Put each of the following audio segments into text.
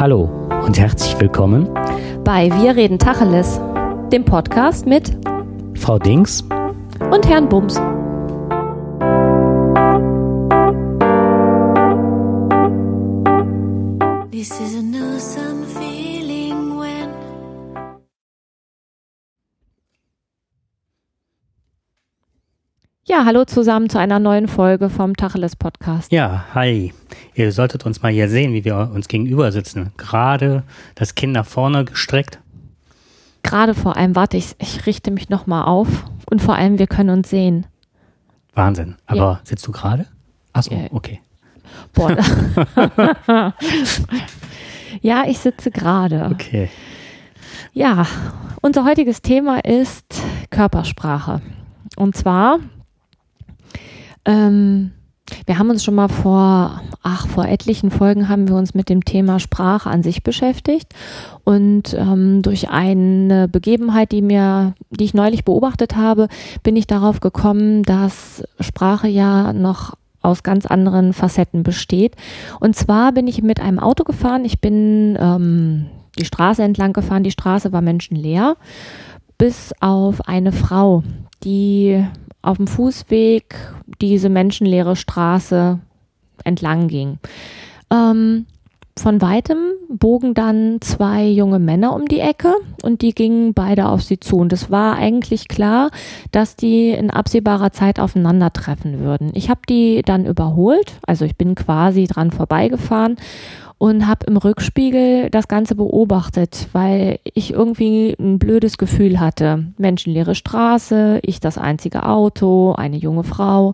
Hallo und herzlich willkommen bei Wir reden Tacheles, dem Podcast mit Frau Dings und Herrn Bums. Ja, hallo zusammen zu einer neuen Folge vom Tacheles Podcast. Ja, hi. Ihr solltet uns mal hier sehen, wie wir uns gegenüber sitzen. Gerade das Kinn nach vorne gestreckt. Gerade vor allem, warte, ich, ich richte mich nochmal auf und vor allem, wir können uns sehen. Wahnsinn. Aber ja. sitzt du gerade? Achso, ja. okay. Boah. ja, ich sitze gerade. Okay. Ja, unser heutiges Thema ist Körpersprache. Und zwar ähm, wir haben uns schon mal vor, ach, vor etlichen Folgen haben wir uns mit dem Thema Sprache an sich beschäftigt. Und ähm, durch eine Begebenheit, die mir, die ich neulich beobachtet habe, bin ich darauf gekommen, dass Sprache ja noch aus ganz anderen Facetten besteht. Und zwar bin ich mit einem Auto gefahren. Ich bin ähm, die Straße entlang gefahren. Die Straße war menschenleer, bis auf eine Frau, die auf dem Fußweg diese menschenleere Straße entlang ging. Ähm, von weitem bogen dann zwei junge Männer um die Ecke und die gingen beide auf sie zu. Und es war eigentlich klar, dass die in absehbarer Zeit aufeinandertreffen würden. Ich habe die dann überholt, also ich bin quasi dran vorbeigefahren und habe im Rückspiegel das Ganze beobachtet, weil ich irgendwie ein blödes Gefühl hatte. Menschenleere Straße, ich das einzige Auto, eine junge Frau,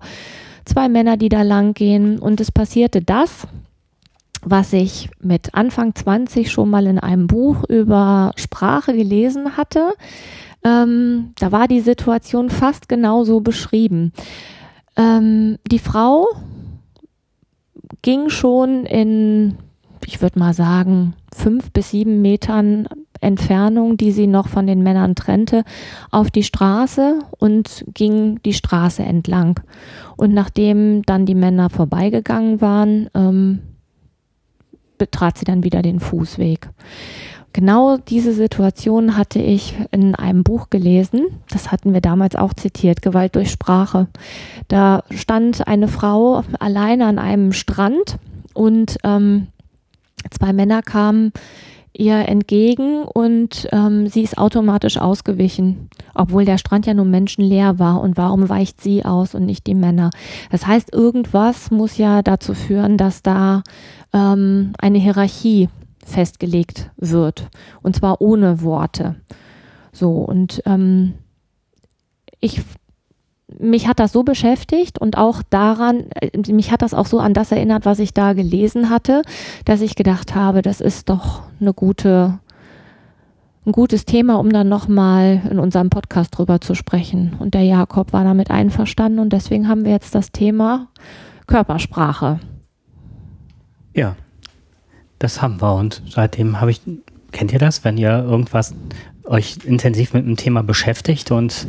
zwei Männer, die da lang gehen und es passierte das, was ich mit Anfang 20 schon mal in einem Buch über Sprache gelesen hatte. Ähm, da war die Situation fast genauso beschrieben. Ähm, die Frau ging schon in ich würde mal sagen, fünf bis sieben Metern Entfernung, die sie noch von den Männern trennte, auf die Straße und ging die Straße entlang. Und nachdem dann die Männer vorbeigegangen waren, ähm, betrat sie dann wieder den Fußweg. Genau diese Situation hatte ich in einem Buch gelesen. Das hatten wir damals auch zitiert, Gewalt durch Sprache. Da stand eine Frau alleine an einem Strand und ähm, Zwei Männer kamen ihr entgegen und ähm, sie ist automatisch ausgewichen, obwohl der Strand ja nur menschenleer war. Und warum weicht sie aus und nicht die Männer? Das heißt, irgendwas muss ja dazu führen, dass da ähm, eine Hierarchie festgelegt wird. Und zwar ohne Worte. So, und ähm, ich mich hat das so beschäftigt und auch daran, äh, mich hat das auch so an das erinnert, was ich da gelesen hatte, dass ich gedacht habe, das ist doch eine gute, ein gutes Thema, um dann nochmal in unserem Podcast drüber zu sprechen. Und der Jakob war damit einverstanden und deswegen haben wir jetzt das Thema Körpersprache. Ja, das haben wir und seitdem habe ich, kennt ihr das, wenn ihr irgendwas euch intensiv mit einem Thema beschäftigt und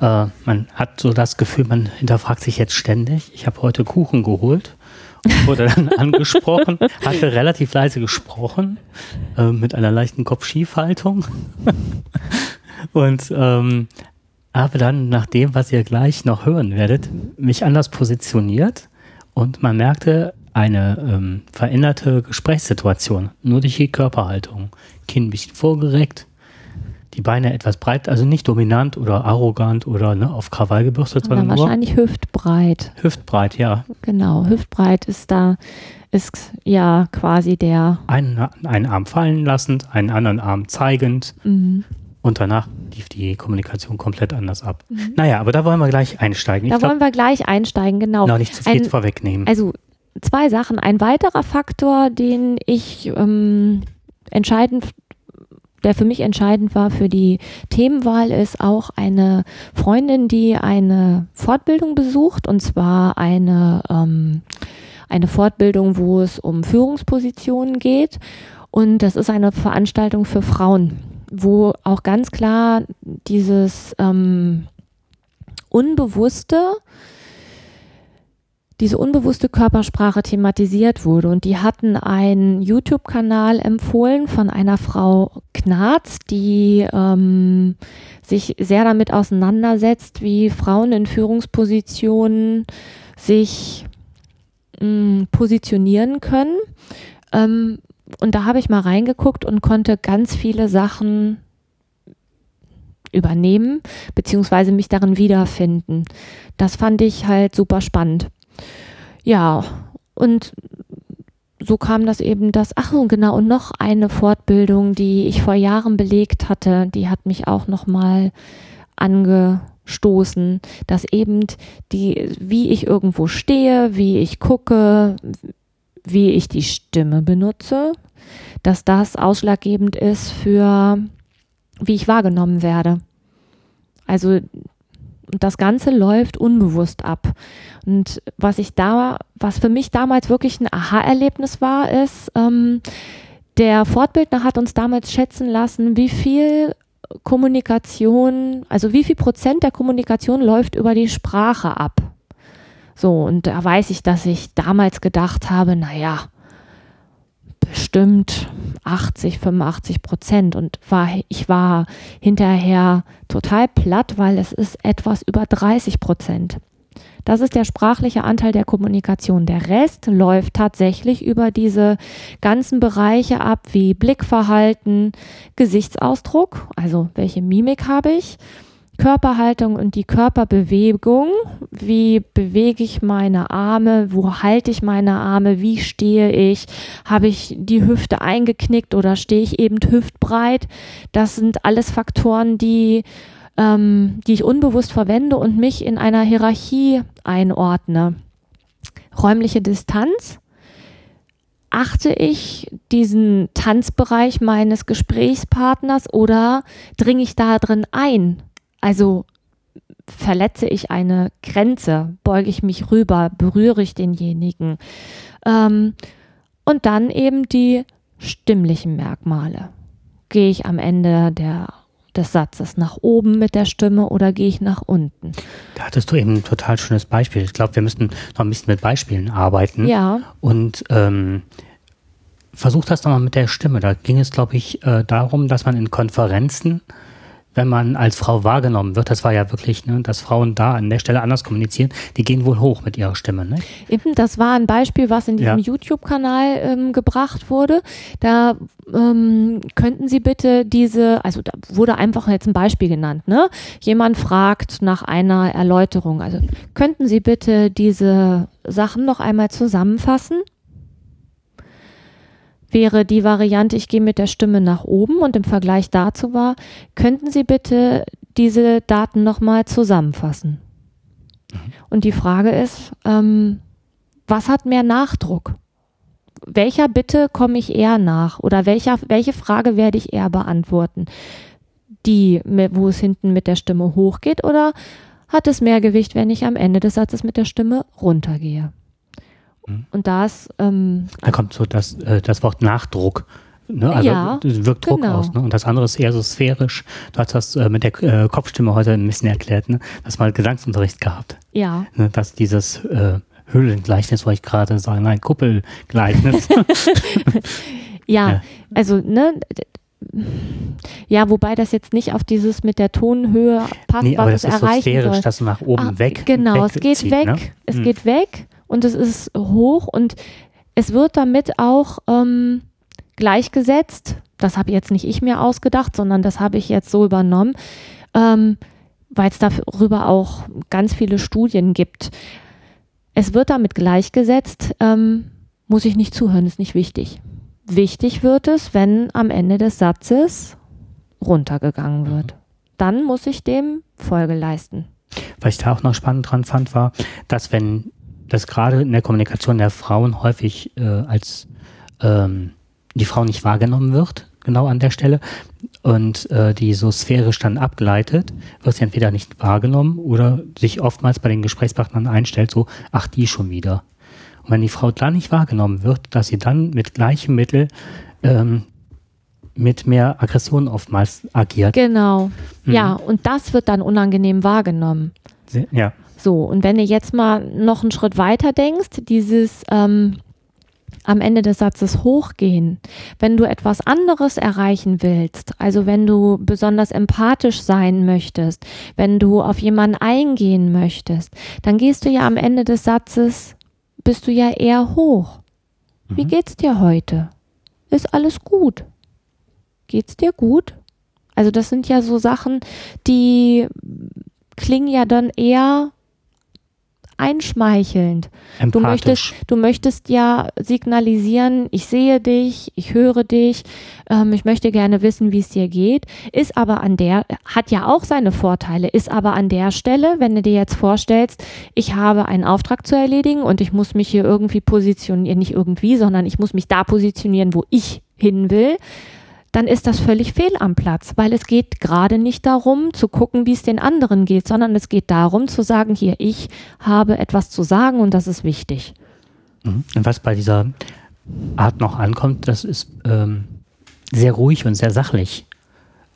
äh, man hat so das Gefühl, man hinterfragt sich jetzt ständig. Ich habe heute Kuchen geholt und wurde dann angesprochen, hatte relativ leise gesprochen, äh, mit einer leichten Kopfschiefhaltung. und ähm, habe dann nach dem, was ihr gleich noch hören werdet, mich anders positioniert und man merkte eine ähm, veränderte Gesprächssituation, nur durch die Körperhaltung. Kinn ein bisschen vorgereckt, die Beine etwas breit, also nicht dominant oder arrogant oder ne, auf Krawall gebürstet, sondern nur wahrscheinlich hüftbreit. Hüftbreit, ja. Genau, hüftbreit ist da ist ja quasi der einen, einen Arm fallen lassend, einen anderen Arm zeigend mhm. und danach lief die Kommunikation komplett anders ab. Mhm. Naja, aber da wollen wir gleich einsteigen. Da ich wollen wir gleich einsteigen, genau. Noch nicht zu viel Ein, vorwegnehmen. Also zwei Sachen. Ein weiterer Faktor, den ich ähm, entscheidend der für mich entscheidend war für die Themenwahl, ist auch eine Freundin, die eine Fortbildung besucht, und zwar eine, ähm, eine Fortbildung, wo es um Führungspositionen geht. Und das ist eine Veranstaltung für Frauen, wo auch ganz klar dieses ähm, Unbewusste, diese unbewusste Körpersprache thematisiert wurde. Und die hatten einen YouTube-Kanal empfohlen von einer Frau Knarz, die ähm, sich sehr damit auseinandersetzt, wie Frauen in Führungspositionen sich mh, mm, positionieren können. Ähm, und da habe ich mal reingeguckt und konnte ganz viele Sachen übernehmen, beziehungsweise mich darin wiederfinden. Das fand ich halt super spannend. Ja, und so kam das eben das, ach so, genau, und noch eine Fortbildung, die ich vor Jahren belegt hatte, die hat mich auch nochmal angestoßen, dass eben die, wie ich irgendwo stehe, wie ich gucke, wie ich die Stimme benutze, dass das ausschlaggebend ist für, wie ich wahrgenommen werde. Also das Ganze läuft unbewusst ab. Und was ich da, was für mich damals wirklich ein Aha-Erlebnis war, ist, ähm, der Fortbildner hat uns damals schätzen lassen, wie viel Kommunikation, also wie viel Prozent der Kommunikation läuft über die Sprache ab. So, und da weiß ich, dass ich damals gedacht habe, naja, bestimmt 80, 85 Prozent und war, ich war hinterher total platt, weil es ist etwas über 30 Prozent. Das ist der sprachliche Anteil der Kommunikation. Der Rest läuft tatsächlich über diese ganzen Bereiche ab, wie Blickverhalten, Gesichtsausdruck, also welche Mimik habe ich, Körperhaltung und die Körperbewegung. Wie bewege ich meine Arme? Wo halte ich meine Arme? Wie stehe ich? Habe ich die Hüfte eingeknickt oder stehe ich eben hüftbreit? Das sind alles Faktoren, die, ähm, die ich unbewusst verwende und mich in einer Hierarchie einordne. Räumliche Distanz. Achte ich diesen Tanzbereich meines Gesprächspartners oder dringe ich da drin ein? Also verletze ich eine Grenze, beuge ich mich rüber, berühre ich denjenigen. Ähm, und dann eben die stimmlichen Merkmale. Gehe ich am Ende der, des Satzes nach oben mit der Stimme oder gehe ich nach unten? Da hattest du eben ein total schönes Beispiel. Ich glaube, wir müssten noch ein bisschen mit Beispielen arbeiten. Ja. Und ähm, versuch das nochmal mit der Stimme. Da ging es, glaube ich, äh, darum, dass man in Konferenzen wenn man als Frau wahrgenommen wird, das war ja wirklich, ne, dass Frauen da an der Stelle anders kommunizieren, die gehen wohl hoch mit ihrer Stimme. Ne? Eben, das war ein Beispiel, was in diesem ja. YouTube-Kanal ähm, gebracht wurde. Da ähm, könnten Sie bitte diese, also da wurde einfach jetzt ein Beispiel genannt, ne? Jemand fragt nach einer Erläuterung. Also könnten Sie bitte diese Sachen noch einmal zusammenfassen? Wäre die Variante, ich gehe mit der Stimme nach oben und im Vergleich dazu war, könnten Sie bitte diese Daten nochmal zusammenfassen? Mhm. Und die Frage ist, ähm, was hat mehr Nachdruck? Welcher Bitte komme ich eher nach oder welcher, welche Frage werde ich eher beantworten? Die, wo es hinten mit der Stimme hochgeht oder hat es mehr Gewicht, wenn ich am Ende des Satzes mit der Stimme runtergehe? Mhm. Und das. Ähm, da kommt so das, äh, das Wort Nachdruck. Ne? Also ja, wirkt Druck genau. aus. Ne? Und das andere ist eher so sphärisch. Du hast das äh, mit der äh, Kopfstimme heute ein bisschen erklärt. Ne? Das mal Gesangsunterricht gehabt. Ja. Ne? Dass dieses äh, Höhlengleichnis, wollte ich gerade sagen, nein, Kuppelgleichnis. ja, ja, also, ne, ja, wobei das jetzt nicht auf dieses mit der Tonhöhe passt, nee, was es erreichen so sphärisch, soll. dass nach oben ah, weg. Genau, weg es geht zieht, weg, ne? es hm. geht weg und es ist hoch und es wird damit auch ähm, gleichgesetzt. Das habe jetzt nicht ich mir ausgedacht, sondern das habe ich jetzt so übernommen, ähm, weil es darüber auch ganz viele Studien gibt. Es wird damit gleichgesetzt, ähm, muss ich nicht zuhören, ist nicht wichtig. Wichtig wird es, wenn am Ende des Satzes runtergegangen wird. Dann muss ich dem Folge leisten. Was ich da auch noch spannend dran fand, war, dass wenn dass gerade in der Kommunikation der Frauen häufig äh, als ähm, die Frau nicht wahrgenommen wird, genau an der Stelle, und äh, die so sphärisch dann abgleitet, wird sie entweder nicht wahrgenommen oder sich oftmals bei den Gesprächspartnern einstellt, so, ach, die schon wieder. Und wenn die Frau dann nicht wahrgenommen wird, dass sie dann mit gleichem Mittel ähm, mit mehr Aggression oftmals agiert. Genau. Mhm. Ja, und das wird dann unangenehm wahrgenommen. Ja. So, und wenn du jetzt mal noch einen Schritt weiter denkst, dieses ähm, am Ende des Satzes hochgehen, wenn du etwas anderes erreichen willst, also wenn du besonders empathisch sein möchtest, wenn du auf jemanden eingehen möchtest, dann gehst du ja am Ende des Satzes, bist du ja eher hoch. Wie Mhm. geht's dir heute? Ist alles gut? Geht's dir gut? Also das sind ja so Sachen, die klingen ja dann eher einschmeichelnd. Du möchtest, Empathisch. du möchtest ja signalisieren, ich sehe dich, ich höre dich, ähm, ich möchte gerne wissen, wie es dir geht, ist aber an der, hat ja auch seine Vorteile, ist aber an der Stelle, wenn du dir jetzt vorstellst, ich habe einen Auftrag zu erledigen und ich muss mich hier irgendwie positionieren, nicht irgendwie, sondern ich muss mich da positionieren, wo ich hin will, dann ist das völlig fehl am Platz, weil es geht gerade nicht darum zu gucken, wie es den anderen geht, sondern es geht darum zu sagen, hier, ich habe etwas zu sagen und das ist wichtig. Mhm. Und was bei dieser Art noch ankommt, das ist ähm, sehr ruhig und sehr sachlich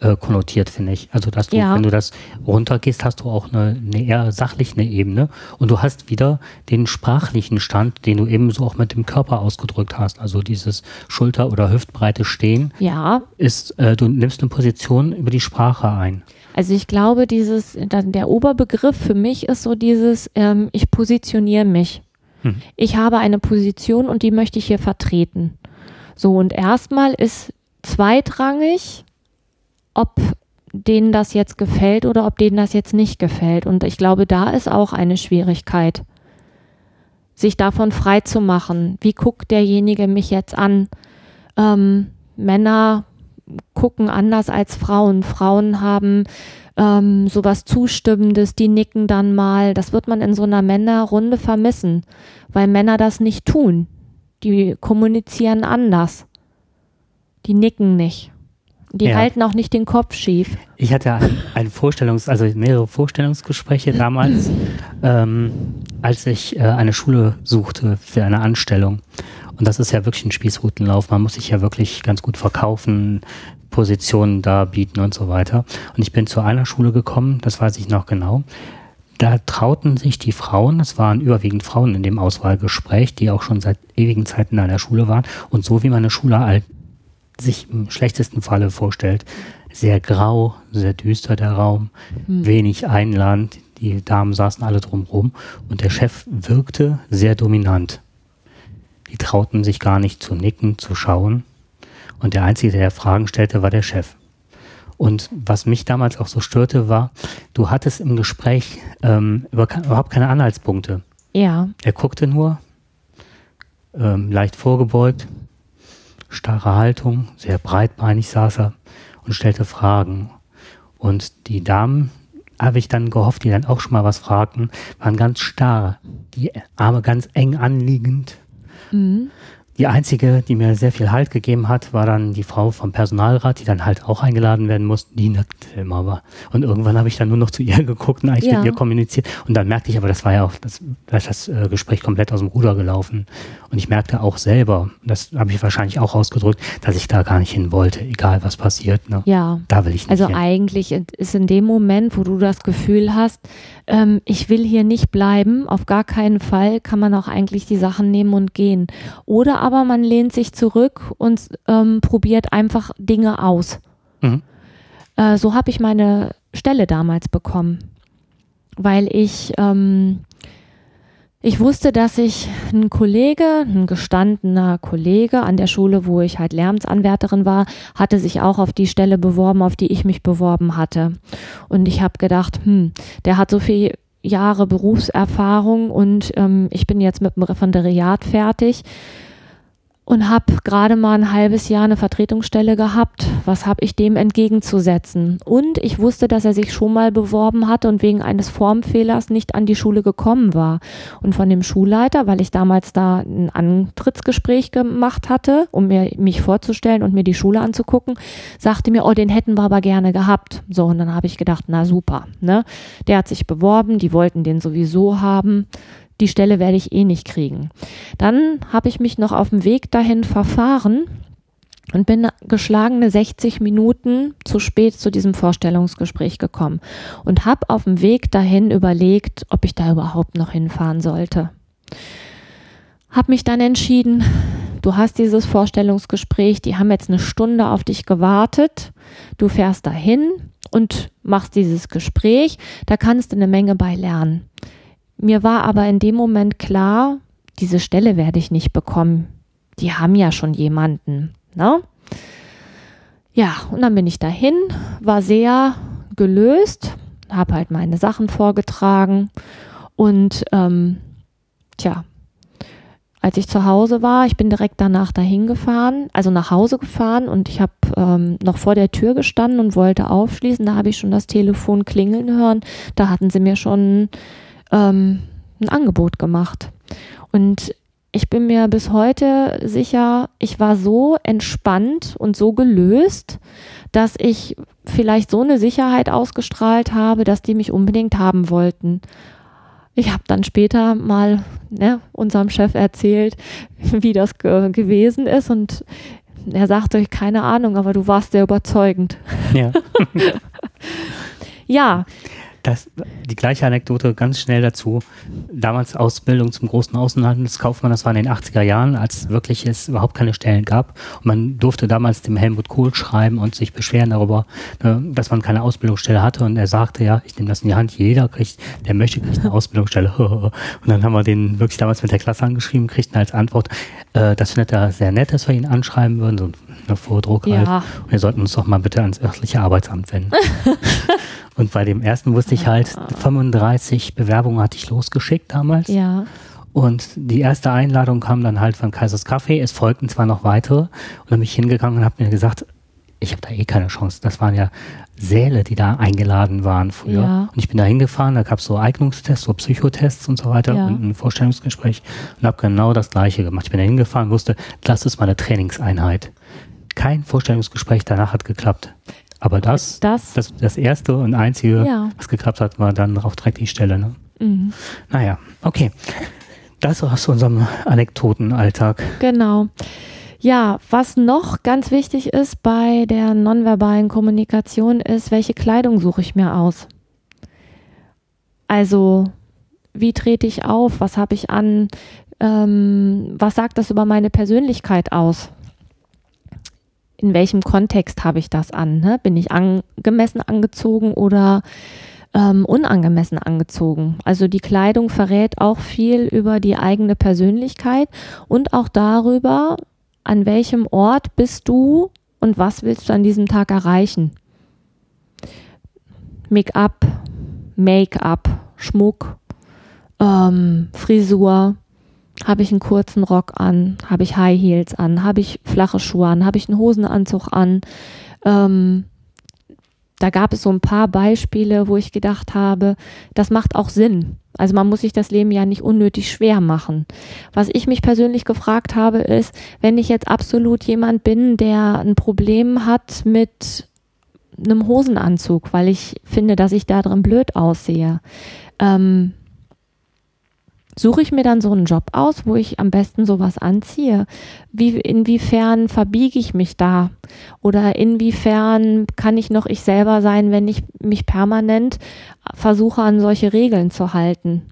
äh, konnotiert, finde ich. Also, dass du, Ja. wenn du das runtergehst, hast du auch eine, eine eher sachliche Ebene und du hast wieder den sprachlichen Stand, den du ebenso auch mit dem Körper ausgedrückt hast. Also dieses Schulter- oder hüftbreite Stehen Ja, ist, äh, du nimmst eine Position über die Sprache ein. also ich glaube, dieses, dann der Oberbegriff für mich ist so dieses, ähm, ich positioniere mich. Hm. Ich habe eine Position und die möchte ich hier vertreten. So, und erstmal ist zweitrangig, ob denen das jetzt gefällt oder ob denen das jetzt nicht gefällt. Und ich glaube, da ist auch eine Schwierigkeit, sich davon frei zu machen. Wie guckt derjenige mich jetzt an? Ähm, Männer gucken anders als Frauen. Frauen haben ähm, sowas Zustimmendes, die nicken dann mal. Das wird man in so einer Männerrunde vermissen, weil Männer das nicht tun. Die kommunizieren anders. Die nicken nicht. Die Ja. halten auch nicht den Kopf schief. Ich hatte ein, ein Vorstellungs-, also mehrere Vorstellungsgespräche damals, ähm, als ich äh, eine Schule suchte für eine Anstellung. Und das ist ja wirklich ein Spießrutenlauf. Man muss sich ja wirklich ganz gut verkaufen, Positionen da bieten und so weiter. Und ich bin zu einer Schule gekommen, das weiß ich noch genau. Da trauten sich die Frauen, es waren überwiegend Frauen in dem Auswahlgespräch, die auch schon seit ewigen Zeiten an der Schule waren. Und so wie meine Schule alt sich im schlechtesten Falle vorstellt. Sehr grau, sehr düster der Raum, wenig Einland, die Damen saßen alle drumherum und der Chef wirkte sehr dominant. Die trauten sich gar nicht zu nicken, zu schauen und der Einzige, der Fragen stellte, war der Chef. Und was mich damals auch so störte, war, du hattest im Gespräch ähm, über, überhaupt keine Anhaltspunkte. Ja, Er guckte nur, ähm, leicht vorgebeugt, starre Haltung, sehr breitbeinig saß er und stellte Fragen. Und die Damen, habe ich dann gehofft, die dann auch schon mal was fragten, waren ganz starr, die Arme ganz eng anliegend. mhm. Die einzige, die mir sehr viel Halt gegeben hat, war dann die Frau vom Personalrat, die dann halt auch eingeladen werden musste. Die nickte immer. Aber. Und irgendwann habe ich dann nur noch zu ihr geguckt und eigentlich Ja. mit ihr kommuniziert. Und dann merkte ich aber, das war ja auch, das, da ist das äh, Gespräch komplett aus dem Ruder gelaufen. Und ich merkte auch selber, das habe ich wahrscheinlich auch ausgedrückt, dass ich da gar nicht hin wollte, egal was passiert. Ne? ja. Da will ich nicht Also hin. eigentlich ist in dem Moment, wo du das Gefühl hast, ähm, ich will hier nicht bleiben, auf gar keinen Fall, kann man auch eigentlich die Sachen nehmen und gehen. Oder aber man lehnt sich zurück und ähm, probiert einfach Dinge aus. Mhm. Äh, so habe ich meine Stelle damals bekommen, weil ich ähm, ich wusste, dass ich ein Kollege, ein gestandener Kollege an der Schule, wo ich halt Lehramtsanwärterin war, hatte sich auch auf die Stelle beworben, auf die ich mich beworben hatte. Und ich habe gedacht, hm, der hat so viel Jahre Berufserfahrung und ähm, ich bin jetzt mit dem Referendariat fertig und habe gerade mal ein halbes Jahr eine Vertretungsstelle gehabt. Was habe ich dem entgegenzusetzen? Und ich wusste, dass er sich schon mal beworben hatte und wegen eines Formfehlers nicht an die Schule gekommen war. Und von dem Schulleiter, weil ich damals da ein Antrittsgespräch gemacht hatte, um mir mich vorzustellen und mir die Schule anzugucken, sagte mir, oh, den hätten wir aber gerne gehabt. So, und dann habe ich gedacht, na super, ne? Der hat sich beworben, die wollten den sowieso haben die Stelle werde ich eh nicht kriegen. Dann habe ich mich noch auf dem Weg dahin verfahren und bin geschlagene 60 Minuten zu spät zu diesem Vorstellungsgespräch gekommen und habe auf dem Weg dahin überlegt, ob ich da überhaupt noch hinfahren sollte. Hab mich dann entschieden, du hast dieses Vorstellungsgespräch, die haben jetzt eine Stunde auf dich gewartet, du fährst dahin und machst dieses Gespräch, da kannst du eine Menge bei lernen. Mir war aber in dem Moment klar, diese Stelle werde ich nicht bekommen. Die haben ja schon jemanden. Ne? Ja, und dann bin ich dahin, war sehr gelöst, habe halt meine Sachen vorgetragen und ähm, tja, als ich zu Hause war, ich bin direkt danach dahin gefahren, also nach Hause gefahren und ich habe ähm, noch vor der Tür gestanden und wollte aufschließen. Da habe ich schon das Telefon klingeln hören. Da hatten sie mir schon ähm, ein Angebot gemacht. Und ich bin mir bis heute sicher, ich war so entspannt und so gelöst, dass ich vielleicht so eine Sicherheit ausgestrahlt habe, dass die mich unbedingt haben wollten. Ich habe dann später mal ne, unserem Chef erzählt, wie das ge gewesen ist und er sagte, keine Ahnung, aber du warst sehr überzeugend. Ja. ja, das, die gleiche Anekdote ganz schnell dazu. Damals Ausbildung zum großen Außenhandelskaufmann, das war in den 80er Jahren, als wirklich es überhaupt keine Stellen gab. Und man durfte damals dem Helmut Kohl schreiben und sich beschweren darüber, ne, dass man keine Ausbildungsstelle hatte. Und er sagte, ja, ich nehme das in die Hand, jeder kriegt, der möchte, kriegt eine Ausbildungsstelle. und dann haben wir den wirklich damals mit der Klasse angeschrieben, kriegten als Antwort, äh, das findet er sehr nett, dass wir ihn anschreiben würden, so ein Vordruck ja. halt. Und wir sollten uns doch mal bitte ans örtliche Arbeitsamt wenden. Und bei dem ersten wusste ich halt, 35 Bewerbungen hatte ich losgeschickt damals. Ja. Und die erste Einladung kam dann halt von Kaisers Kaffee. Es folgten zwar noch weitere. Und dann bin ich hingegangen und habe mir gesagt, ich habe da eh keine Chance. Das waren ja Säle, die da eingeladen waren früher. Ja. Und ich bin da hingefahren, da gab es so Eignungstests, so Psychotests und so weiter Ja. und ein Vorstellungsgespräch und habe genau das gleiche gemacht. Ich bin da hingefahren, wusste, das ist meine Trainingseinheit. Kein Vorstellungsgespräch danach hat geklappt. Aber das, Das- das, das erste und einzige, Ja. was geklappt hat, war dann auch direkt die Stelle. Ne? Mhm. Naja, okay. Das aus unserem Anekdotenalltag. Genau. Ja, was noch ganz wichtig ist bei der nonverbalen Kommunikation ist, welche Kleidung suche ich mir aus? Also, wie trete ich auf? Was habe ich an? Ähm, was sagt das über meine Persönlichkeit aus? In welchem Kontext habe ich das an? Ne? Bin ich angemessen angezogen oder ähm, unangemessen angezogen? Also die Kleidung verrät auch viel über die eigene Persönlichkeit und auch darüber, an welchem Ort bist du und was willst du an diesem Tag erreichen. Make-up, Make-up, Schmuck, ähm, Frisur. Habe ich einen kurzen Rock an? Habe ich High Heels an? Habe ich flache Schuhe an? Habe ich einen Hosenanzug an? Ähm, da gab es so ein paar Beispiele, wo ich gedacht habe, das macht auch Sinn. Also man muss sich das Leben ja nicht unnötig schwer machen. Was ich mich persönlich gefragt habe, ist, wenn ich jetzt absolut jemand bin, der ein Problem hat mit einem Hosenanzug, weil ich finde, dass ich da drin blöd aussehe, ähm, suche ich mir dann so einen Job aus, wo ich am besten sowas anziehe? Wie, inwiefern verbiege ich mich da? Oder inwiefern kann ich noch ich selber sein, wenn ich mich permanent versuche, an solche Regeln zu halten?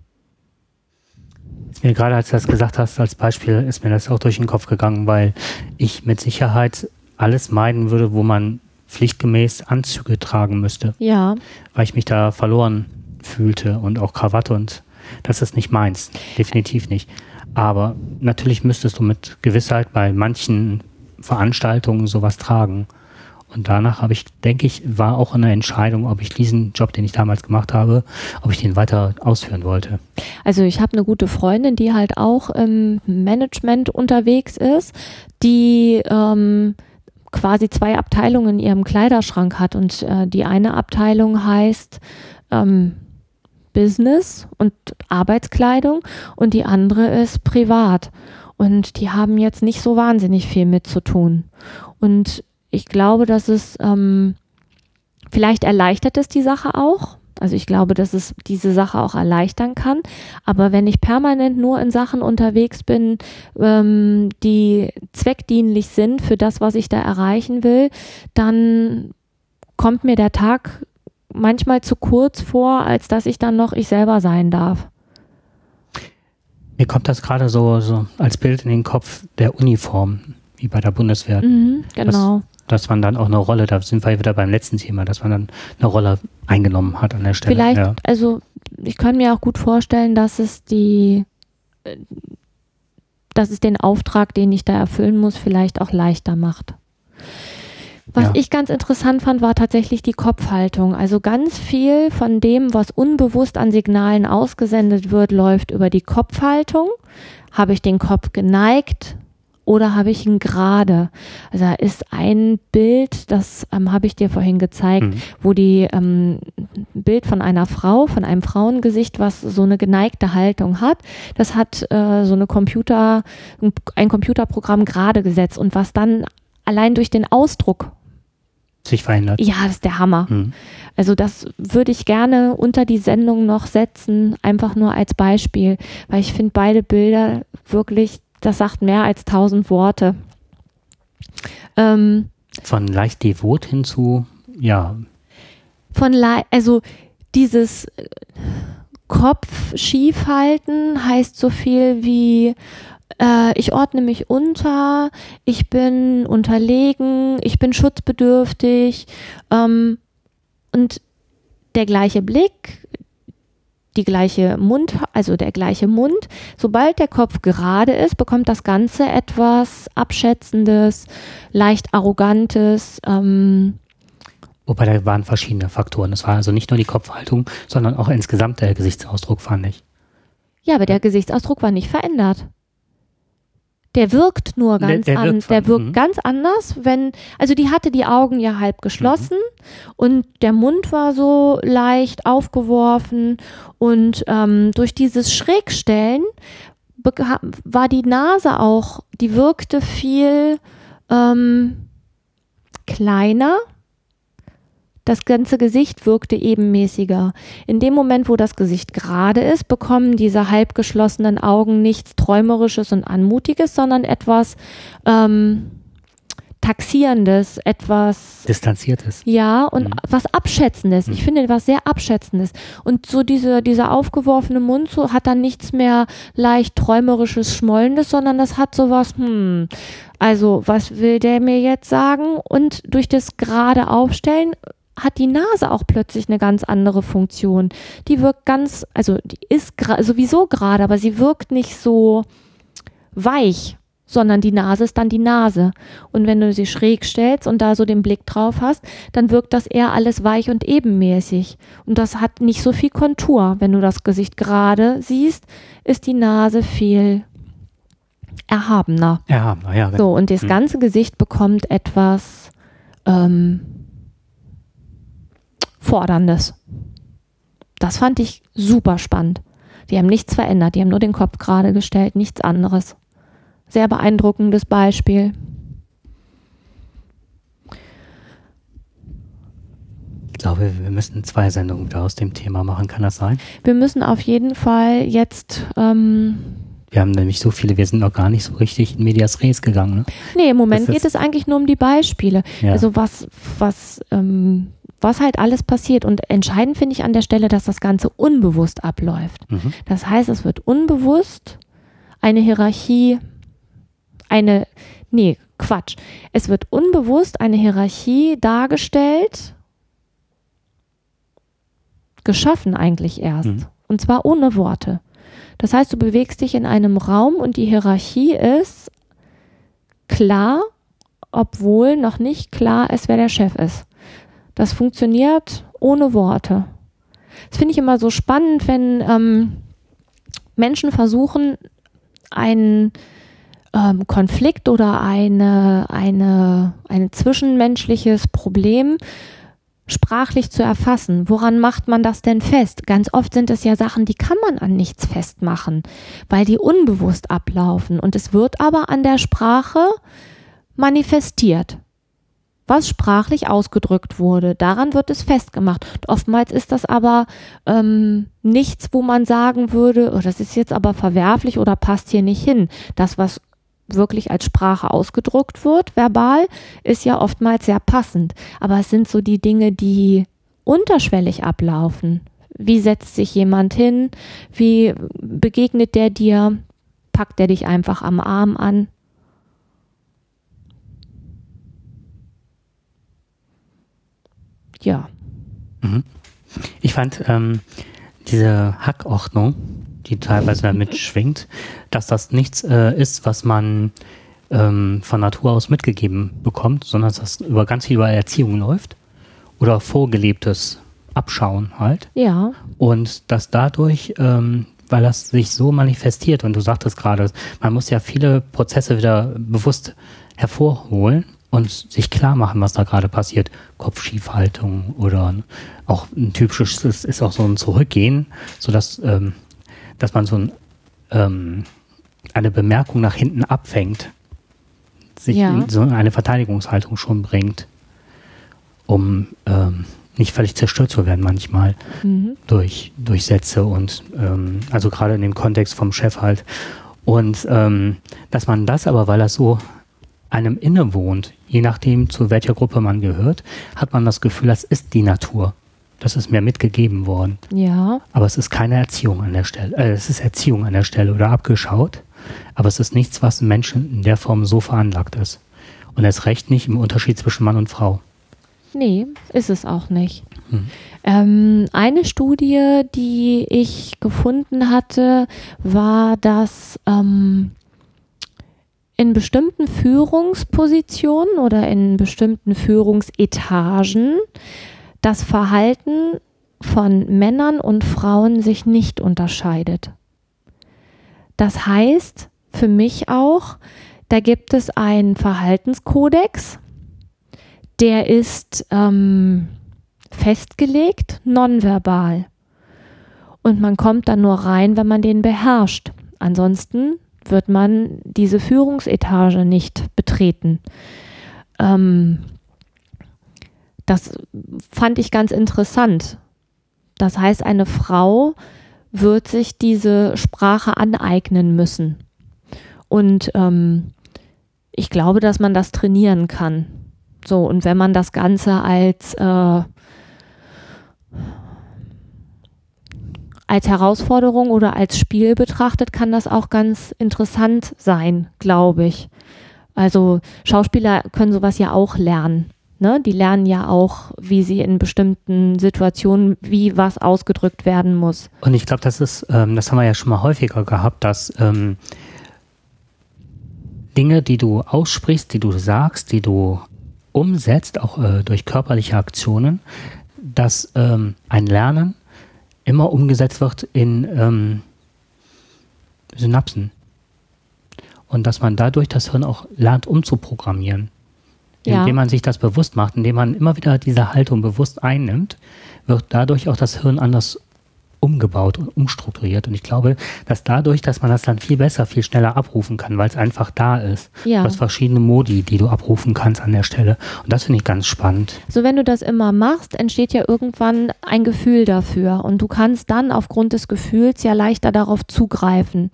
Mir gerade, als du das gesagt hast, als Beispiel, ist mir das auch durch den Kopf gegangen, weil ich mit Sicherheit alles meiden würde, wo man pflichtgemäß Anzüge tragen müsste, Ja, weil ich mich da verloren fühlte und auch Krawatte und das ist nicht meins, definitiv nicht. Aber natürlich müsstest du mit Gewissheit bei manchen Veranstaltungen sowas tragen. Und danach habe ich, denke ich, war auch eine Entscheidung, ob ich diesen Job, den ich damals gemacht habe, ob ich den weiter ausführen wollte. Also ich habe eine gute Freundin, die halt auch im Management unterwegs ist, die ähm, quasi zwei Abteilungen in ihrem Kleiderschrank hat und äh, die eine Abteilung heißt ähm, Business und Arbeitskleidung und die andere ist privat. Und die haben jetzt nicht so wahnsinnig viel mit zu tun. Und ich glaube, dass es ähm, vielleicht erleichtert es die Sache auch. Also ich glaube, dass es diese Sache auch erleichtern kann. Aber wenn ich permanent nur in Sachen unterwegs bin, ähm, die zweckdienlich sind für das, was ich da erreichen will, dann kommt mir der Tag manchmal zu kurz vor, als dass ich dann noch ich selber sein darf. Mir kommt das gerade so, so als Bild in den Kopf der Uniform, wie bei der Bundeswehr. Mhm, genau. Dass, dass man dann auch eine Rolle, da sind wir wieder beim letzten Thema, dass man dann eine Rolle eingenommen hat an der Stelle. Vielleicht, ja. also ich kann mir auch gut vorstellen, dass es die, äh, dass es den Auftrag, den ich da erfüllen muss, vielleicht auch leichter macht. Was Ja. ich ganz interessant fand, war tatsächlich die Kopfhaltung. Also ganz viel von dem, was unbewusst an Signalen ausgesendet wird, läuft über die Kopfhaltung. Habe ich den Kopf geneigt oder habe ich ihn gerade? Also da ist ein Bild, das ähm, habe ich dir vorhin gezeigt, Mhm. wo die ähm, Bild von einer Frau, von einem Frauengesicht, was so eine geneigte Haltung hat. Das hat äh, so eine Computer, ein Computerprogramm gerade gesetzt und was dann allein durch den Ausdruck sich verändert. ja, das ist der Hammer. Mhm. Also das würde ich gerne unter die Sendung noch setzen, einfach nur als Beispiel, weil ich finde beide Bilder wirklich, das sagt mehr als tausend Worte. Ähm, Von leicht devot hin zu, ja, von Le also dieses äh, Kopf schief halten heißt so viel wie äh, ich ordne mich unter, ich bin unterlegen, ich bin schutzbedürftig ähm, und der gleiche Blick, die gleiche Mund, also der gleiche Mund. Sobald der Kopf gerade ist, bekommt das Ganze etwas abschätzendes, leicht arrogantes. Ähm, wobei da waren verschiedene Faktoren. Es war also nicht nur die Kopfhaltung, sondern auch insgesamt der Gesichtsausdruck, fand ich. Ja, aber der Gesichtsausdruck war nicht verändert. Der wirkt nur Der- ganz der an, wirkt der wirkt mhm. ganz anders, wenn, also die hatte die Augen ja halb geschlossen und der Mund war so leicht aufgeworfen und ähm, durch dieses Schrägstellen war die Nase auch, die wirkte viel ähm, kleiner. Das ganze Gesicht wirkte ebenmäßiger. In dem Moment, wo das Gesicht gerade ist, bekommen diese halb geschlossenen Augen nichts Träumerisches und Anmutiges, sondern etwas ähm, Taxierendes, etwas Distanziertes. ja, und Mhm. was Abschätzendes. Ich Mhm. finde was sehr Abschätzendes. Und so diese, dieser aufgeworfene Mund so hat dann nichts mehr leicht träumerisches, schmollendes, sondern das hat sowas, hm, also was will der mir jetzt sagen? Und durch das gerade Aufstellen hat die Nase auch plötzlich eine ganz andere Funktion. Die wirkt ganz, also die ist gra- sowieso gerade, aber sie wirkt nicht so weich, sondern die Nase ist dann die Nase. Und wenn du sie schräg stellst und da so den Blick drauf hast, dann wirkt das eher alles weich und ebenmäßig. Und das hat nicht so viel Kontur. Wenn du das Gesicht gerade siehst, ist die Nase viel erhabener. Na ja, So, und das Mhm. ganze Gesicht bekommt etwas ähm, Forderndes. Das fand ich super spannend. Die haben nichts verändert, die haben nur den Kopf gerade gestellt, nichts anderes. Sehr beeindruckendes Beispiel. ich glaube, wir müssen zwei Sendungen wieder aus dem Thema machen. Kann das sein? Wir müssen auf jeden Fall jetzt, ähm, Wir haben nämlich so viele, wir sind noch gar nicht so richtig in Medias Res gegangen. Ne? nee, im Moment Das geht es eigentlich nur um die Beispiele. Ja. Also was, was, ähm, was halt alles passiert. Und entscheidend finde ich an der Stelle, dass das Ganze unbewusst abläuft. Mhm. Das heißt, es wird unbewusst eine Hierarchie, eine, nee, Quatsch. Es wird unbewusst eine Hierarchie dargestellt, geschaffen eigentlich erst. Mhm. Und zwar ohne Worte. Das heißt, du bewegst dich in einem Raum und die Hierarchie ist klar, obwohl noch nicht klar ist, wer der Chef ist. Das funktioniert ohne Worte. Das finde ich immer so spannend, wenn ähm, Menschen versuchen, einen ähm, Konflikt oder eine, eine, ein zwischenmenschliches Problem sprachlich zu erfassen. Woran macht man das denn fest? Ganz oft sind es ja Sachen, die kann man an nichts festmachen, weil die unbewusst ablaufen. Und es wird aber an der Sprache manifestiert. Was sprachlich ausgedrückt wurde. Daran wird es festgemacht. Oftmals ist das aber ähm, nichts, wo man sagen würde, oh, das ist jetzt aber verwerflich oder passt hier nicht hin. Das, was wirklich als Sprache ausgedruckt wird, verbal, ist ja oftmals sehr passend. Aber es sind so die Dinge, die unterschwellig ablaufen. Wie setzt sich jemand hin? Wie begegnet der dir? Packt der dich einfach am Arm an? Ja. Mhm. Ich fand ähm, diese Hackordnung, die teilweise damit schwingt, dass das nichts äh, ist, was man ähm, von Natur aus mitgegeben bekommt, sondern dass das über ganz viel über Erziehung läuft oder vorgelebtes Abschauen halt. Ja. Und dass dadurch, ähm, weil das sich so manifestiert, und du sagtest gerade, man muss ja viele Prozesse wieder bewusst hervorholen und sich klar machen, was da gerade passiert. Kopfschiefhaltung oder auch ein typisches ist, auch so ein Zurückgehen, sodass ähm, dass man so ein, ähm, eine Bemerkung nach hinten abfängt, sich Ja. in so eine Verteidigungshaltung schon bringt, um ähm, nicht völlig zerstört zu werden manchmal Mhm. durch, durch Sätze und ähm, also gerade in dem Kontext vom Chef halt. Und ähm, dass man das aber, weil das so einem innewohnt, je nachdem zu welcher Gruppe man gehört, hat man das Gefühl, das ist die Natur. Das ist mir mitgegeben worden. Ja. Aber es ist keine Erziehung an der Stelle. Äh, es ist Erziehung an der Stelle oder abgeschaut. Aber es ist nichts, was Menschen in der Form so veranlagt ist. Und erst recht nicht im Unterschied zwischen Mann und Frau. Nee, ist es auch nicht. Hm. Ähm, eine Studie, die ich gefunden hatte, war, dass ähm, in bestimmten Führungspositionen oder in bestimmten Führungsetagen das Verhalten von Männern und Frauen sich nicht unterscheidet. Das heißt für mich auch, da gibt es einen Verhaltenskodex, der ist ähm, festgelegt, nonverbal. Und man kommt dann nur rein, wenn man den beherrscht. Ansonsten wird man diese Führungsetage nicht betreten. Ähm, das fand ich ganz interessant. Das heißt, eine Frau wird sich diese Sprache aneignen müssen. Und ähm, ich glaube, dass man das trainieren kann. So, und wenn man das Ganze als, äh, als Herausforderung oder als Spiel betrachtet, kann das auch ganz interessant sein, glaube ich. Also Schauspieler können sowas ja auch lernen. Ne? Die lernen ja auch, wie sie in bestimmten Situationen, wie was ausgedrückt werden muss. Und ich glaube, das ist, ähm, das haben wir ja schon mal häufiger gehabt, dass ähm, Dinge, die du aussprichst, die du sagst, die du umsetzt, auch äh, durch körperliche Aktionen, dass ähm, ein Lernen immer umgesetzt wird in ähm, Synapsen. Und dass man dadurch das Hirn auch lernt umzuprogrammieren. Ja. Indem man sich das bewusst macht, indem man immer wieder diese Haltung bewusst einnimmt, wird dadurch auch das Hirn anders umgebaut und umstrukturiert. Und ich glaube, dass dadurch, dass man das dann viel besser, viel schneller abrufen kann, weil es einfach da ist. Ja. Du hast verschiedene Modi, die du abrufen kannst an der Stelle. Und das finde ich ganz spannend. So, wenn du das immer machst, entsteht ja irgendwann ein Gefühl dafür und du kannst dann aufgrund des Gefühls ja leichter darauf zugreifen.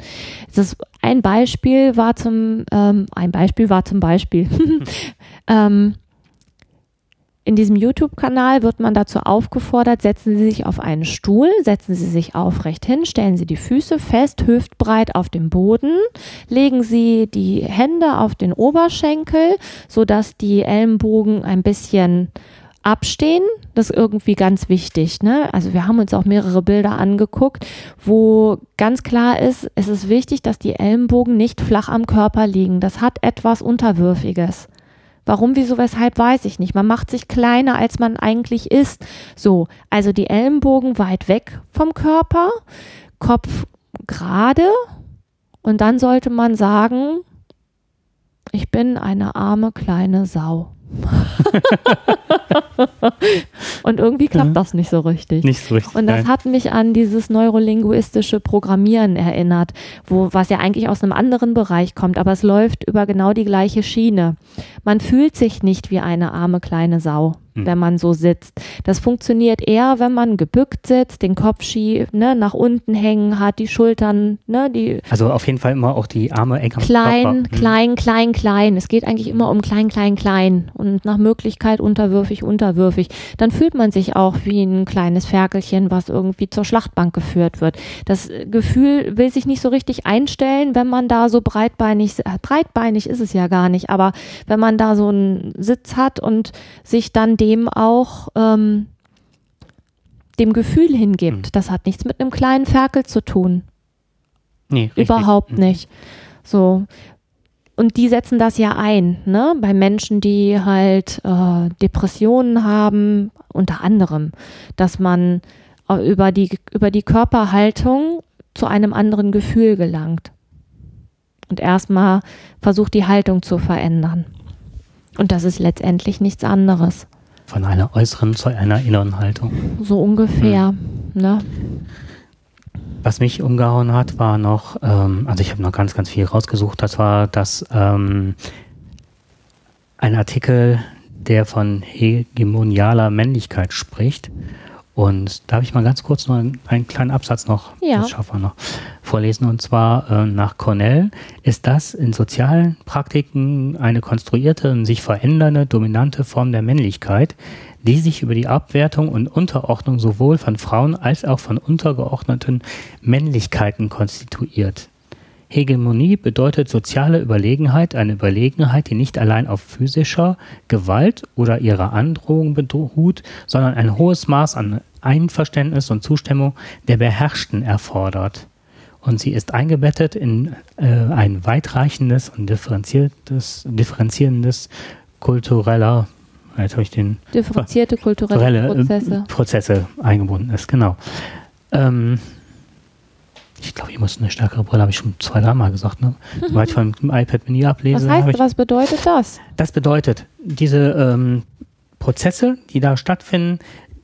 Das ein Beispiel war zum ähm, ein Beispiel war zum Beispiel ähm, in diesem YouTube-Kanal wird man dazu aufgefordert, setzen Sie sich auf einen Stuhl, setzen Sie sich aufrecht hin, stellen Sie die Füße fest, hüftbreit auf dem Boden, legen Sie die Hände auf den Oberschenkel, sodass die Ellenbogen ein bisschen abstehen. Das ist irgendwie ganz wichtig. Ne? Also wir haben uns auch mehrere Bilder angeguckt, wo ganz klar ist, es ist wichtig, dass die Ellenbogen nicht flach am Körper liegen. Das hat etwas Unterwürfiges. Warum, wieso, weshalb, weiß ich nicht. Man macht sich kleiner, als man eigentlich ist. So, also die Ellenbogen weit weg vom Körper, Kopf gerade und dann sollte man sagen, ich bin eine arme kleine Sau. Und irgendwie klappt das nicht so richtig. Nicht so richtig. Und das nein. hat mich an dieses neurolinguistische Programmieren erinnert, wo was ja eigentlich aus einem anderen Bereich kommt, aber es läuft über genau die gleiche Schiene. Man fühlt sich nicht wie eine arme kleine Sau. Hm. wenn man so sitzt. Das funktioniert eher, wenn man gebückt sitzt, den Kopf schief, ne, nach unten hängen hat, die Schultern, ne, die. Also auf jeden Fall immer auch die Arme eng am Klein, Körper. Hm. klein, klein, klein. Es geht eigentlich immer um klein, klein, klein und nach Möglichkeit unterwürfig, unterwürfig. Dann fühlt man sich auch wie ein kleines Ferkelchen, was irgendwie zur Schlachtbank geführt wird. Das Gefühl will sich nicht so richtig einstellen, wenn man da so breitbeinig, breitbeinig ist es ja gar nicht, aber wenn man da so einen Sitz hat und sich dann dem auch ähm, dem Gefühl hingibt. Mhm. Das hat nichts mit einem kleinen Ferkel zu tun. Nee, Überhaupt mhm. nicht. So. Und die setzen das ja ein, ne? Bei Menschen, die halt äh, Depressionen haben, unter anderem, dass man äh, über die, über die Körperhaltung zu einem anderen Gefühl gelangt. Und erstmal versucht, die Haltung zu verändern. Und das ist letztendlich nichts anderes. Von einer äußeren zu einer inneren Haltung. So ungefähr, hm. ne? Was mich umgehauen hat, war noch, ähm, also ich habe noch ganz, ganz viel rausgesucht, das war das ähm, ein Artikel, der von hegemonialer Männlichkeit spricht. Und da habe ich mal ganz kurz noch einen, einen kleinen Absatz noch, ja. das schaffen wir noch, vorlesen. Und zwar äh, nach Cornell ist das in sozialen Praktiken eine konstruierte und sich verändernde dominante Form der Männlichkeit, die sich über die Abwertung und Unterordnung sowohl von Frauen als auch von untergeordneten Männlichkeiten konstituiert. Hegemonie bedeutet soziale Überlegenheit, eine Überlegenheit, die nicht allein auf physischer Gewalt oder ihrer Androhung beruht, sondern ein hohes Maß an Einverständnis und Zustimmung der Beherrschten erfordert. Und sie ist eingebettet in äh, ein weitreichendes und differenziertes, differenzierendes kultureller jetzt habe ich den differenzierte kulturelle Prozesse. Äh, Prozesse eingebunden ist, genau. Ähm, ich glaube, ich muss eine stärkere Brille, habe ich schon zwei, dreimal gesagt. Ne? Sobald ich von dem iPad Mini ablese. Was heißt, ich, was bedeutet das? Das bedeutet, diese ähm, Prozesse, die da stattfinden,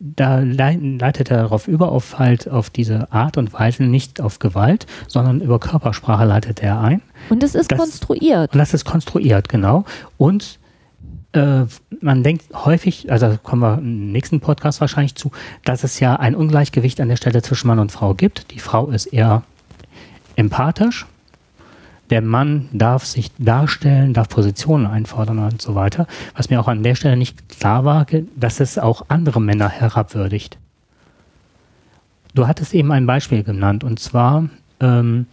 da leitet er darauf über, auf halt auf diese Art und Weise, nicht auf Gewalt, sondern über Körpersprache leitet er ein. Und das ist das, konstruiert. Und das ist konstruiert, genau. Und äh, man denkt häufig, also kommen wir im nächsten Podcast wahrscheinlich zu, dass es ja ein Ungleichgewicht an der Stelle zwischen Mann und Frau gibt. Die Frau ist eher empathisch. Der Mann darf sich darstellen, darf Positionen einfordern und so weiter. Was mir auch an der Stelle nicht klar war, dass es auch andere Männer herabwürdigt. Du hattest eben ein Beispiel genannt, und zwar, ähm,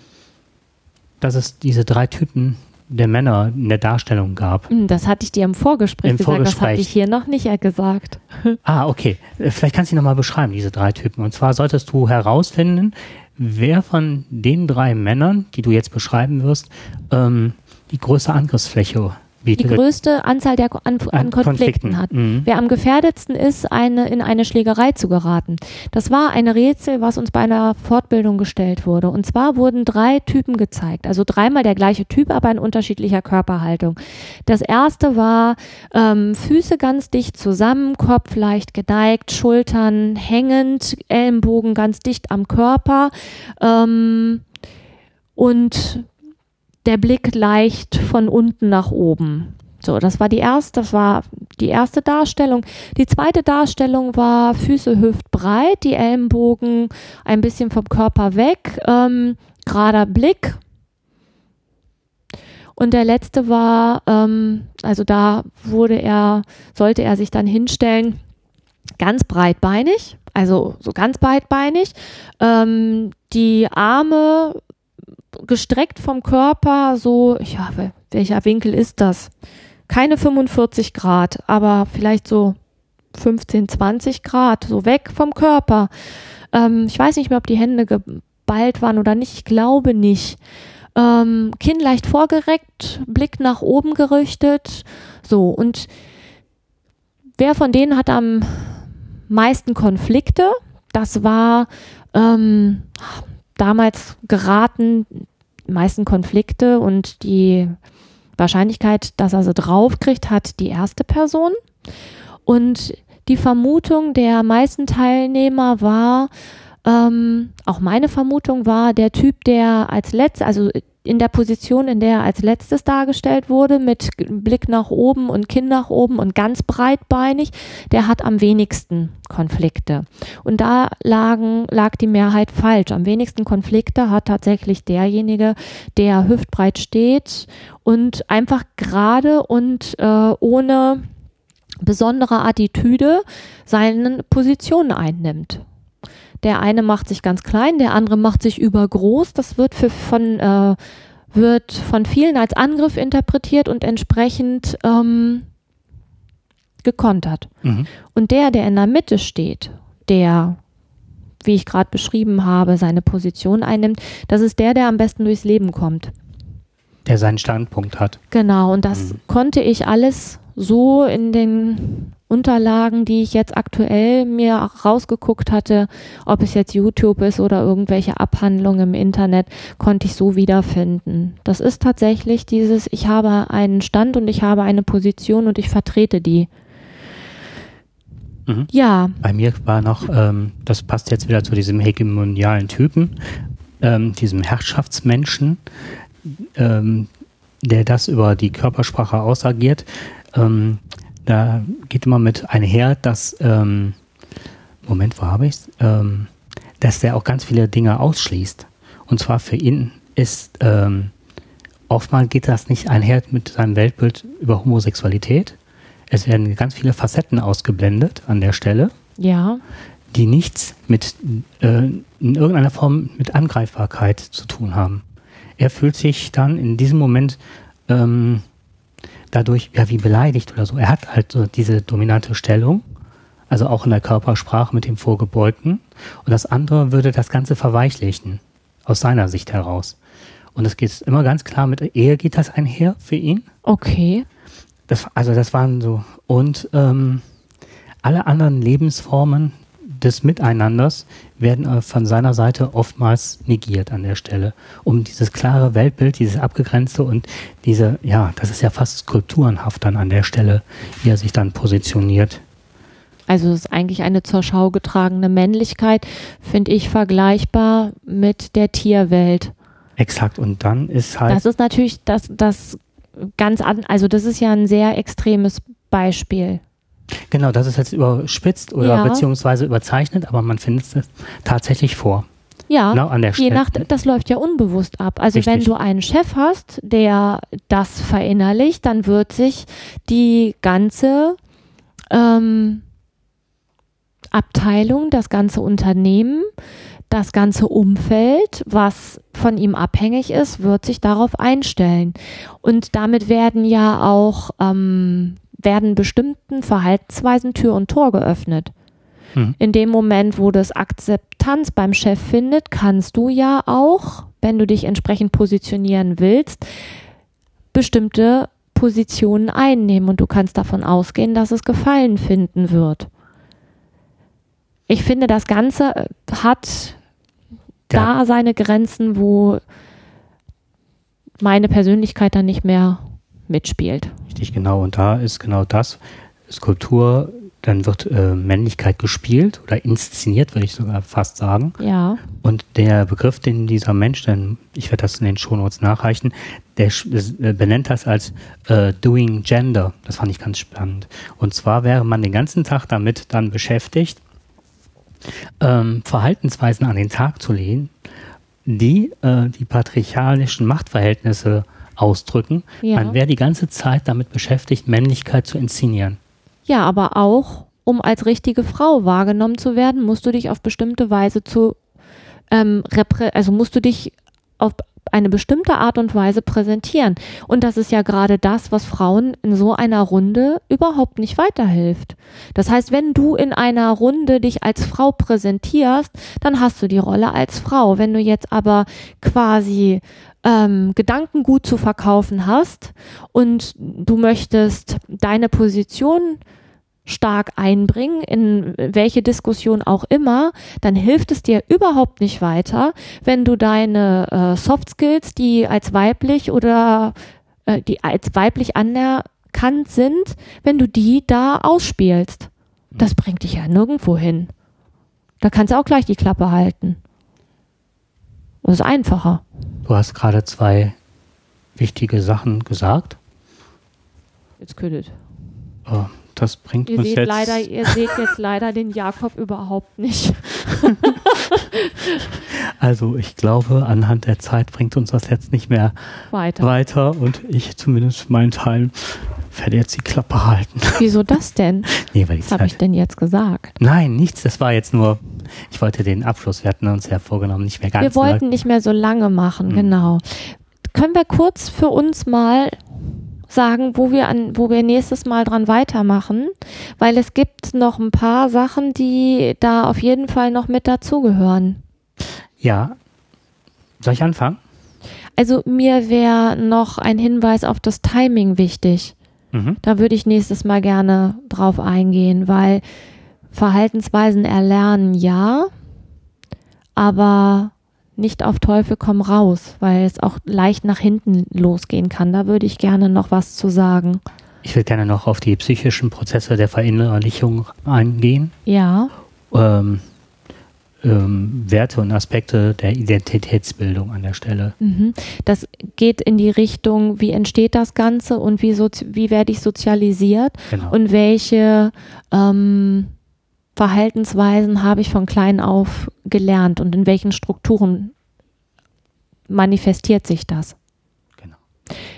dass es diese drei Typen der Männer in der Darstellung gab. Hm, das hatte ich dir im Vorgespräch Im gesagt, Vorgespräch. das hatte ich hier noch nicht gesagt. Ah, okay. Äh, vielleicht kannst du nochmal beschreiben, diese drei Typen. Und zwar solltest du herausfinden, wer von den drei Männern, die du jetzt beschreiben wirst, ähm, die größte Angriffsfläche die größte Anzahl der an, an, Konflikten, hat. Mhm. Wer am gefährdetsten ist, eine, in eine Schlägerei zu geraten. Das war ein Rätsel, was uns bei einer Fortbildung gestellt wurde. Und zwar wurden drei Typen gezeigt. Also dreimal der gleiche Typ, aber in unterschiedlicher Körperhaltung. Das erste war ähm, Füße ganz dicht zusammen, Kopf leicht geneigt, Schultern hängend, Ellenbogen ganz dicht am Körper. Ähm, und der Blick leicht von unten nach oben. So, das war die erste, das war die erste Darstellung. Die zweite Darstellung war Füße hüftbreit, die Ellenbogen ein bisschen vom Körper weg, ähm, gerader Blick. Und der letzte war, ähm, also da wurde er, sollte er sich dann hinstellen, ganz breitbeinig, also so ganz breitbeinig, ähm, die Arme gestreckt vom Körper, so, ja, welcher Winkel ist das? Keine 45 Grad, aber vielleicht so 15, 20 Grad, so weg vom Körper. Ähm, ich weiß nicht mehr, ob die Hände geballt waren oder nicht. Ich glaube nicht. Ähm, Kinn leicht vorgereckt, Blick nach oben gerichtet. So, und wer von denen hat am meisten Konflikte? Das war ähm, damals geraten meisten Konflikte und die Wahrscheinlichkeit, dass er sie draufkriegt, hat die erste Person. Und die Vermutung der meisten Teilnehmer war, ähm, auch meine Vermutung war, der Typ, der als letztes, also in der Position, in der er als letztes dargestellt wurde, mit Blick nach oben und Kinn nach oben und ganz breitbeinig, der hat am wenigsten Konflikte. Und da lagen, lag die Mehrheit falsch. Am wenigsten Konflikte hat tatsächlich derjenige, der hüftbreit steht und einfach gerade und äh, ohne besondere Attitüde seine Position einnimmt. Der eine macht sich ganz klein, der andere macht sich übergroß. Das wird für, von, äh, wird von vielen als Angriff interpretiert und entsprechend ähm, gekontert. Mhm. Und der, der in der Mitte steht, der, wie ich gerade beschrieben habe, seine Position einnimmt, das ist der, der am besten durchs Leben kommt. Der seinen Standpunkt hat. Genau, und das mhm. konnte ich alles so in den Unterlagen, die ich jetzt aktuell mir rausgeguckt hatte, ob es jetzt YouTube ist oder irgendwelche Abhandlungen im Internet, konnte ich so wiederfinden. Das ist tatsächlich dieses, ich habe einen Stand und ich habe eine Position und ich vertrete die. Mhm. Ja. Bei mir war noch, ähm, das passt jetzt wieder zu diesem hegemonialen Typen, ähm, diesem Herrschaftsmenschen, ähm, der das über die Körpersprache ausagiert ähm, da geht immer mit einher, dass, ähm, Moment, wo habe ich es? Ähm, dass der auch ganz viele Dinge ausschließt. Und zwar für ihn ist, ähm, oftmals geht das nicht einher mit seinem Weltbild über Homosexualität. Es werden ganz viele Facetten ausgeblendet an der Stelle. Ja. Die nichts mit, äh, in irgendeiner Form mit Angreifbarkeit zu tun haben. Er fühlt sich dann in diesem Moment ähm, dadurch ja wie beleidigt oder so. Er hat halt so diese dominante Stellung, also auch in der Körpersprache mit dem Vorgebeugten. Und das andere würde das Ganze verweichlichen, aus seiner Sicht heraus. Und es geht immer ganz klar mit Ehe geht das einher für ihn. Okay. Das, also das waren so. Und ähm, alle anderen Lebensformen, des Miteinanders werden äh, von seiner Seite oftmals negiert an der Stelle, um dieses klare Weltbild, dieses abgegrenzte und diese, ja, das ist ja fast skulpturenhaft dann an der Stelle, wie er sich dann positioniert. Also es ist eigentlich eine zur Schau getragene Männlichkeit, finde ich vergleichbar mit der Tierwelt. Exakt, und dann ist halt. Das ist natürlich das, das ganz an, also das ist ja ein sehr extremes Beispiel. Genau, das ist jetzt überspitzt oder ja. beziehungsweise überzeichnet, aber man findet es tatsächlich vor. Ja, genau an der je nach, das läuft ja unbewusst ab. Also Richtig. wenn du einen Chef hast, der das verinnerlicht, dann wird sich die ganze ähm, Abteilung, das ganze Unternehmen, das ganze Umfeld, was von ihm abhängig ist, wird sich darauf einstellen. Und damit werden ja auch ähm, werden bestimmten Verhaltensweisen Tür und Tor geöffnet. Hm. In dem Moment, wo das Akzeptanz beim Chef findet, kannst du ja auch, wenn du dich entsprechend positionieren willst, bestimmte Positionen einnehmen und du kannst davon ausgehen, dass es Gefallen finden wird. Ich finde, das Ganze äh, hat ja. da seine Grenzen, wo meine Persönlichkeit dann nicht mehr mitspielt. Richtig, genau. Und da ist genau das, Skulptur, dann wird äh, Männlichkeit gespielt oder inszeniert, würde ich sogar fast sagen. Ja. Und der Begriff, den dieser Mensch, denn ich werde das in den Shownotes nachreichen, der äh, benennt das als äh, Doing Gender. Das fand ich ganz spannend. Und zwar wäre man den ganzen Tag damit dann beschäftigt, ähm, Verhaltensweisen an den Tag zu legen, die äh, die patriarchalischen Machtverhältnisse äh, ausdrücken. Ja. Man wäre die ganze Zeit damit beschäftigt, Männlichkeit zu inszenieren. Ja, aber auch, um als richtige Frau wahrgenommen zu werden, musst du dich auf bestimmte Weise zu, ähm, also musst du dich auf eine bestimmte Art und Weise präsentieren. Und das ist ja gerade das, was Frauen in so einer Runde überhaupt nicht weiterhilft. Das heißt, wenn du in einer Runde dich als Frau präsentierst, dann hast du die Rolle als Frau. Wenn du jetzt aber quasi ähm, Gedankengut zu verkaufen hast und du möchtest deine Position stark einbringen, in welche Diskussion auch immer, dann hilft es dir überhaupt nicht weiter, wenn du deine äh, Soft Skills, die als weiblich oder äh, die als weiblich anerkannt sind, wenn du die da ausspielst. Das bringt dich ja nirgendwo hin. Da kannst du auch gleich die Klappe halten. Das ist einfacher. Du hast gerade zwei wichtige Sachen gesagt. Jetzt ködet. Oh, das bringt Ihr uns seht, jetzt. leider, ihr seht jetzt leider den Jakob überhaupt nicht. Also ich glaube, anhand der Zeit bringt uns das jetzt nicht mehr Weiter. weiter und ich zumindest meinen Teil werde jetzt die Klappe halten. Wieso das denn? Nee, weil die Was habe ich denn jetzt gesagt? Nein, nichts. Das war jetzt nur. Ich wollte den Abschluss. Wir hatten uns ja vorgenommen, nicht mehr ganz Wir wollten nicht mehr so lange machen, Mhm. genau. Können wir kurz für uns mal sagen, wo wir an, wo wir nächstes Mal dran weitermachen? Weil es gibt noch ein paar Sachen, die da auf jeden Fall noch mit dazugehören. Ja. Soll ich anfangen? Also mir wäre noch ein Hinweis auf das Timing wichtig. Mhm. Da würde ich nächstes Mal gerne drauf eingehen, weil Verhaltensweisen erlernen ja, aber nicht auf Teufel komm raus, weil es auch leicht nach hinten losgehen kann. Da würde ich gerne noch was zu sagen. Ich will gerne noch auf die psychischen Prozesse der Verinnerlichung eingehen. Ja, Ähm, ähm, Werte und Aspekte der Identitätsbildung an der Stelle. mhm. das geht in die Richtung, wie entsteht das Ganze und wie, wie werde ich sozialisiert Genau. und welche ähm, Verhaltensweisen habe ich von klein auf gelernt und in welchen Strukturen manifestiert sich das? Genau.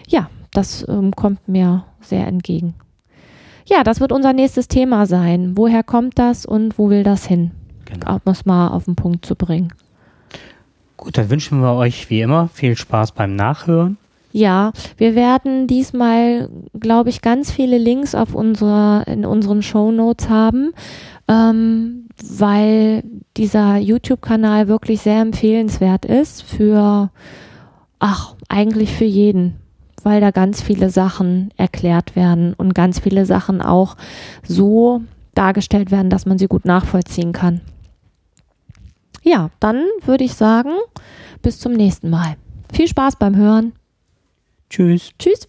Ja, das ähm, kommt mir sehr entgegen. Ja, das wird unser nächstes Thema sein. Woher kommt das und wo will das hin? Genau. Um es mal auf den Punkt zu bringen. Gut, dann wünschen wir euch wie immer viel Spaß beim Nachhören. Ja, wir werden diesmal, glaube ich, ganz viele Links auf unserer, in unseren Show Notes haben, ähm, weil dieser YouTube-Kanal wirklich sehr empfehlenswert ist für, ach, eigentlich für jeden, weil da ganz viele Sachen erklärt werden und ganz viele Sachen auch so dargestellt werden, dass man sie gut nachvollziehen kann. Ja, dann würde ich sagen, bis zum nächsten Mal. Viel Spaß beim Hören. Tschüss. Tschüss.